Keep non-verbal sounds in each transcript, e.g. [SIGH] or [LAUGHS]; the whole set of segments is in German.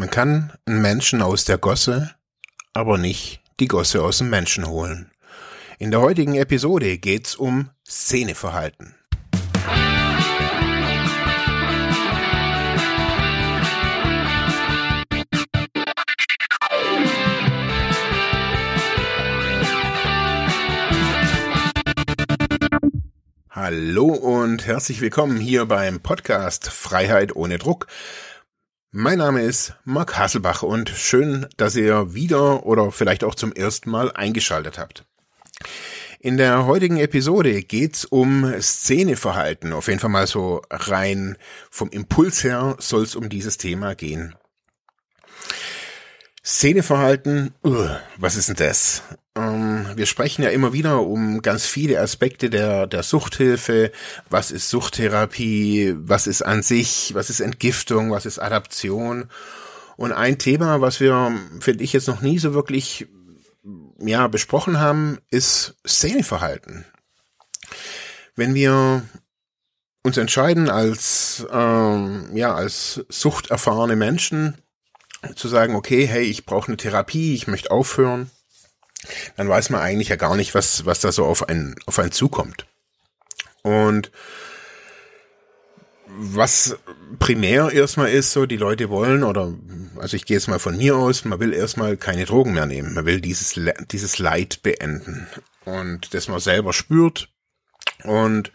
Man kann einen Menschen aus der Gosse, aber nicht die Gosse aus dem Menschen holen. In der heutigen Episode geht's um Szeneverhalten. Hallo und herzlich willkommen hier beim Podcast Freiheit ohne Druck. Mein Name ist Marc Hasselbach und schön, dass ihr wieder oder vielleicht auch zum ersten Mal eingeschaltet habt. In der heutigen Episode geht's um Szeneverhalten. Auf jeden Fall mal so rein vom Impuls her soll es um dieses Thema gehen. Szeneverhalten, uh, was ist denn das? Ähm, wir sprechen ja immer wieder um ganz viele Aspekte der, der Suchthilfe. Was ist Suchttherapie? Was ist an sich? Was ist Entgiftung? Was ist Adaption? Und ein Thema, was wir, finde ich, jetzt noch nie so wirklich, ja, besprochen haben, ist Szeneverhalten. Wenn wir uns entscheiden als, ähm, ja, als suchterfahrene Menschen, zu sagen, okay, hey, ich brauche eine Therapie, ich möchte aufhören, dann weiß man eigentlich ja gar nicht, was, was da so auf einen, auf einen zukommt. Und was primär erstmal ist, so die Leute wollen, oder also ich gehe jetzt mal von mir aus, man will erstmal keine Drogen mehr nehmen. Man will dieses, dieses Leid beenden. Und das man selber spürt. Und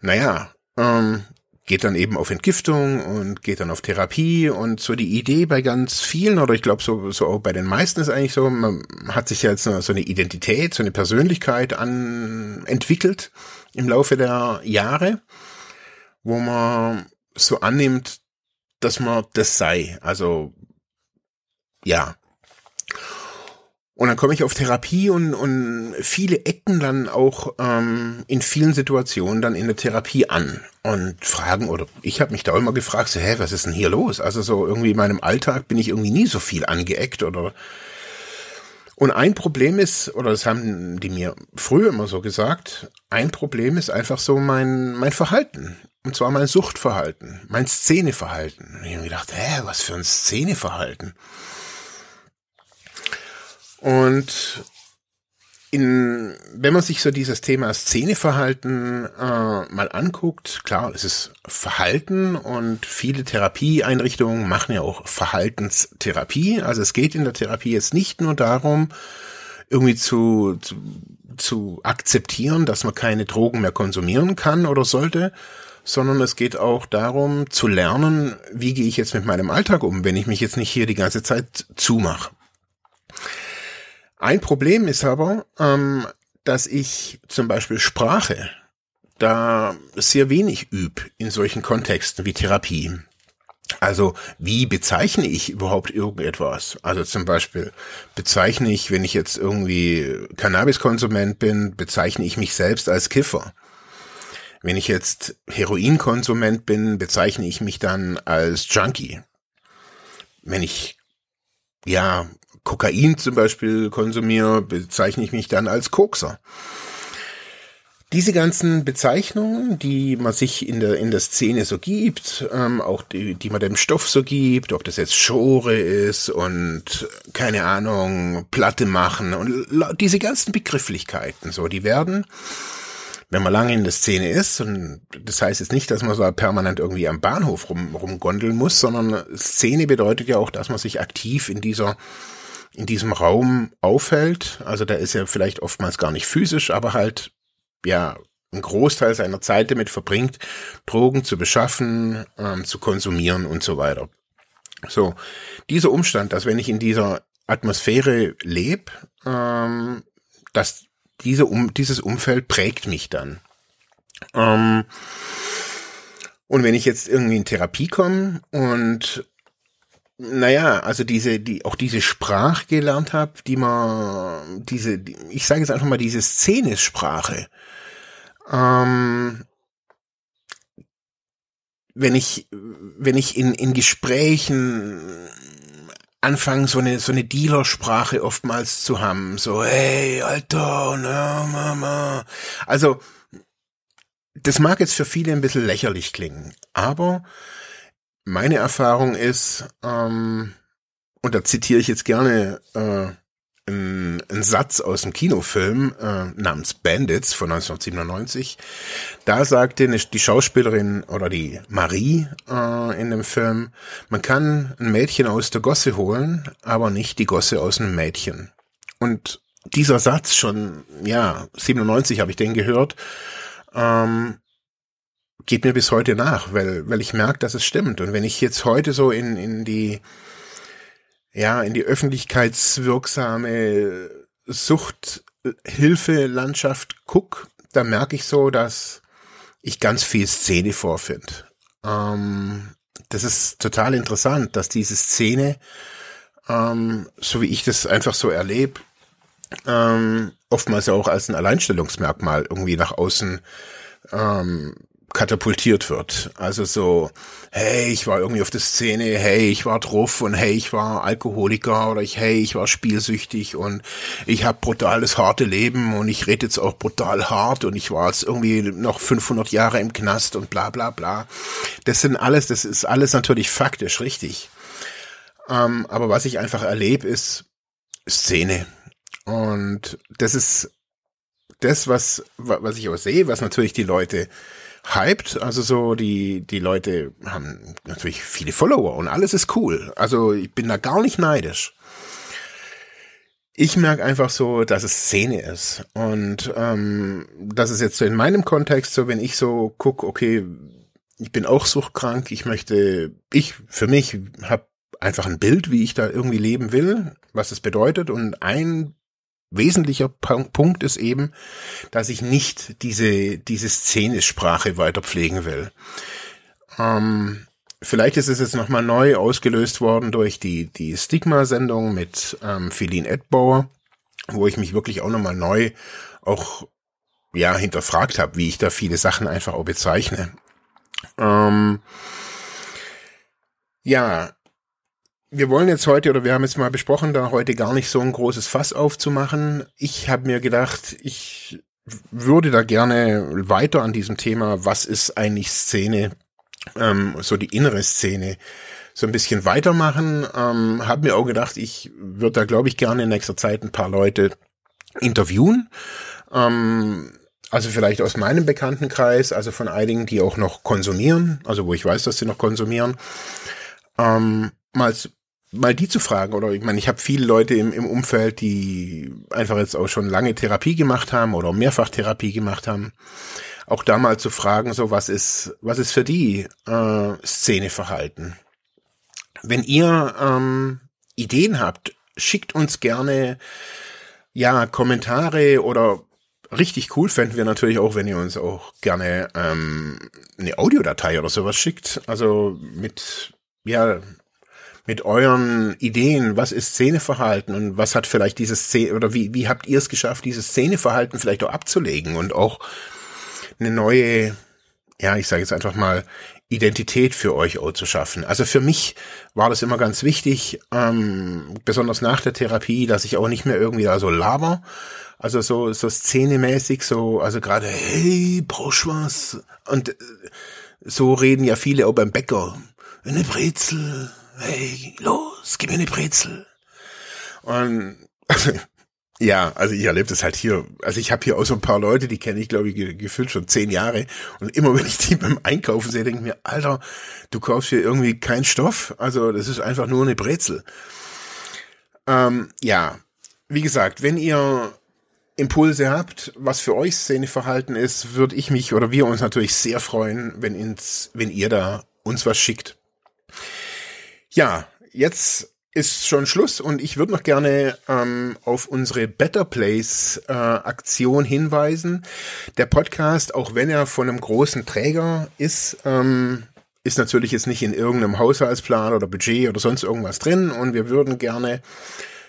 naja, ähm, geht dann eben auf Entgiftung und geht dann auf Therapie und so die Idee bei ganz vielen oder ich glaube so so auch bei den meisten ist eigentlich so, man hat sich ja jetzt so eine Identität, so eine Persönlichkeit an entwickelt im Laufe der Jahre, wo man so annimmt, dass man das sei. Also ja, und dann komme ich auf Therapie und, und viele ecken dann auch ähm, in vielen Situationen dann in der Therapie an und fragen, oder ich habe mich da immer gefragt, so, hä, was ist denn hier los? Also so irgendwie in meinem Alltag bin ich irgendwie nie so viel angeeckt oder und ein Problem ist, oder das haben die mir früher immer so gesagt, ein Problem ist einfach so mein, mein Verhalten. Und zwar mein Suchtverhalten, mein Szeneverhalten. Und ich habe gedacht, hä, was für ein Szeneverhalten? Und in, wenn man sich so dieses Thema Szeneverhalten äh, mal anguckt, klar, es ist Verhalten und viele Therapieeinrichtungen machen ja auch Verhaltenstherapie. Also es geht in der Therapie jetzt nicht nur darum, irgendwie zu, zu, zu akzeptieren, dass man keine Drogen mehr konsumieren kann oder sollte, sondern es geht auch darum zu lernen, wie gehe ich jetzt mit meinem Alltag um, wenn ich mich jetzt nicht hier die ganze Zeit zumache. Ein Problem ist aber, ähm, dass ich zum Beispiel Sprache da sehr wenig üb in solchen Kontexten wie Therapie. Also wie bezeichne ich überhaupt irgendetwas? Also zum Beispiel bezeichne ich, wenn ich jetzt irgendwie Cannabiskonsument bin, bezeichne ich mich selbst als Kiffer. Wenn ich jetzt Heroinkonsument bin, bezeichne ich mich dann als Junkie. Wenn ich ja Kokain zum Beispiel konsumiere, bezeichne ich mich dann als Kokser. Diese ganzen Bezeichnungen, die man sich in der, in der Szene so gibt, ähm, auch die, die man dem Stoff so gibt, ob das jetzt Schore ist und keine Ahnung, Platte machen und diese ganzen Begrifflichkeiten, so, die werden, wenn man lange in der Szene ist, und das heißt jetzt nicht, dass man so permanent irgendwie am Bahnhof rum, rumgondeln muss, sondern Szene bedeutet ja auch, dass man sich aktiv in dieser in diesem Raum aufhält. Also der ist ja vielleicht oftmals gar nicht physisch, aber halt, ja, einen Großteil seiner Zeit damit verbringt, Drogen zu beschaffen, ähm, zu konsumieren und so weiter. So, dieser Umstand, dass wenn ich in dieser Atmosphäre lebe, ähm, dass diese um, dieses Umfeld prägt mich dann. Ähm, und wenn ich jetzt irgendwie in Therapie komme und naja, also diese, die, auch diese Sprache gelernt habe, die man, diese, die, ich sage jetzt einfach mal diese Szenesprache. Ähm, wenn ich, wenn ich in, in Gesprächen anfange, so eine, so eine Dealersprache oftmals zu haben, so, hey, Alter, na, Mama. Also, das mag jetzt für viele ein bisschen lächerlich klingen, aber meine Erfahrung ist, ähm, und da zitiere ich jetzt gerne äh, einen, einen Satz aus dem Kinofilm äh, namens Bandits von 1997. Da sagte eine, die Schauspielerin oder die Marie äh, in dem Film, man kann ein Mädchen aus der Gosse holen, aber nicht die Gosse aus einem Mädchen. Und dieser Satz schon, ja, 97 habe ich den gehört, ähm, geht mir bis heute nach, weil, weil ich merke, dass es stimmt. Und wenn ich jetzt heute so in, in die ja, in die öffentlichkeitswirksame Suchthilfelandschaft guck, da merke ich so, dass ich ganz viel Szene vorfinde. Ähm, das ist total interessant, dass diese Szene, ähm, so wie ich das einfach so erlebe, ähm, oftmals auch als ein Alleinstellungsmerkmal irgendwie nach außen ähm, katapultiert wird. Also so, hey, ich war irgendwie auf der Szene, hey, ich war drauf und hey, ich war Alkoholiker oder ich, hey, ich war spielsüchtig und ich habe brutales harte Leben und ich rede jetzt auch brutal hart und ich war jetzt irgendwie noch 500 Jahre im Knast und bla bla bla. Das sind alles, das ist alles natürlich faktisch richtig. Ähm, aber was ich einfach erlebe, ist Szene. Und das ist das, was, was ich auch sehe, was natürlich die Leute hyped. Also so, die, die Leute haben natürlich viele Follower und alles ist cool. Also ich bin da gar nicht neidisch. Ich merke einfach so, dass es Szene ist. Und ähm, das ist jetzt so in meinem Kontext so, wenn ich so guck, okay, ich bin auch suchtkrank, ich möchte, ich für mich habe einfach ein Bild, wie ich da irgendwie leben will, was es bedeutet. Und ein wesentlicher Punkt ist eben, dass ich nicht diese, diese Szenesprache weiter pflegen will. Ähm, vielleicht ist es jetzt nochmal neu ausgelöst worden durch die, die Stigma-Sendung mit ähm, Feline Edbauer, wo ich mich wirklich auch nochmal neu auch ja hinterfragt habe, wie ich da viele Sachen einfach auch bezeichne. Ähm, ja, wir wollen jetzt heute, oder wir haben jetzt mal besprochen, da heute gar nicht so ein großes Fass aufzumachen. Ich habe mir gedacht, ich würde da gerne weiter an diesem Thema, was ist eigentlich Szene, ähm, so die innere Szene, so ein bisschen weitermachen. Ähm, habe mir auch gedacht, ich würde da, glaube ich, gerne in nächster Zeit ein paar Leute interviewen. Ähm, also vielleicht aus meinem Bekanntenkreis, also von einigen, die auch noch konsumieren, also wo ich weiß, dass sie noch konsumieren. Ähm, mal mal die zu fragen, oder ich meine, ich habe viele Leute im, im Umfeld, die einfach jetzt auch schon lange Therapie gemacht haben oder mehrfach Therapie gemacht haben, auch da mal zu fragen, so was ist, was ist für die äh, Szeneverhalten. Wenn ihr ähm, Ideen habt, schickt uns gerne ja Kommentare oder richtig cool fänden wir natürlich auch, wenn ihr uns auch gerne ähm, eine Audiodatei oder sowas schickt. Also mit ja mit euren Ideen, was ist Szeneverhalten und was hat vielleicht dieses Szene oder wie, wie habt ihr es geschafft, dieses Szeneverhalten vielleicht auch abzulegen und auch eine neue, ja, ich sage jetzt einfach mal, Identität für euch auch zu schaffen. Also für mich war das immer ganz wichtig, ähm, besonders nach der Therapie, dass ich auch nicht mehr irgendwie da so laber, also so so szenemäßig, so also gerade hey brauchst was und äh, so reden ja viele auch beim Bäcker. Eine Brezel, hey, los, gib mir eine Brezel. Und [LAUGHS] ja, also ich erlebe das halt hier. Also ich habe hier auch so ein paar Leute, die kenne ich, glaube ich, gefühlt schon zehn Jahre. Und immer [LAUGHS] wenn ich die beim Einkaufen sehe, denke ich mir, Alter, du kaufst hier irgendwie keinen Stoff. Also das ist einfach nur eine Brezel. Ähm, ja, wie gesagt, wenn ihr Impulse habt, was für euch Szeneverhalten ist, würde ich mich oder wir uns natürlich sehr freuen, wenn, ins, wenn ihr da uns was schickt. Ja, jetzt ist schon Schluss und ich würde noch gerne ähm, auf unsere Better Place äh, Aktion hinweisen. Der Podcast, auch wenn er von einem großen Träger ist, ähm, ist natürlich jetzt nicht in irgendeinem Haushaltsplan oder Budget oder sonst irgendwas drin und wir würden gerne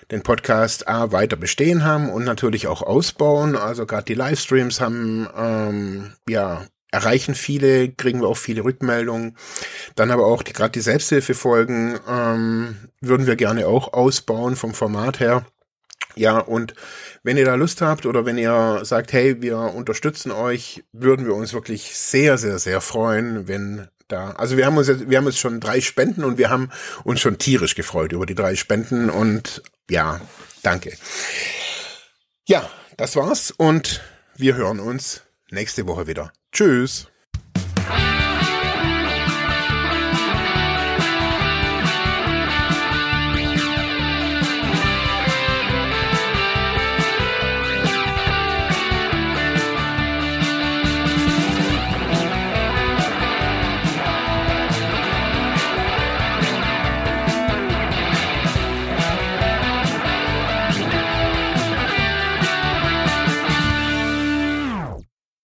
den Podcast A weiter bestehen haben und natürlich auch ausbauen. Also gerade die Livestreams haben ähm, ja erreichen viele, kriegen wir auch viele Rückmeldungen. Dann aber auch die, gerade die Selbsthilfefolgen ähm, würden wir gerne auch ausbauen vom Format her. Ja, und wenn ihr da Lust habt oder wenn ihr sagt, hey, wir unterstützen euch, würden wir uns wirklich sehr, sehr, sehr freuen, wenn da, also wir haben uns jetzt, wir haben uns schon drei Spenden und wir haben uns schon tierisch gefreut über die drei Spenden und ja, danke. Ja, das war's und wir hören uns nächste Woche wieder. Tschüss.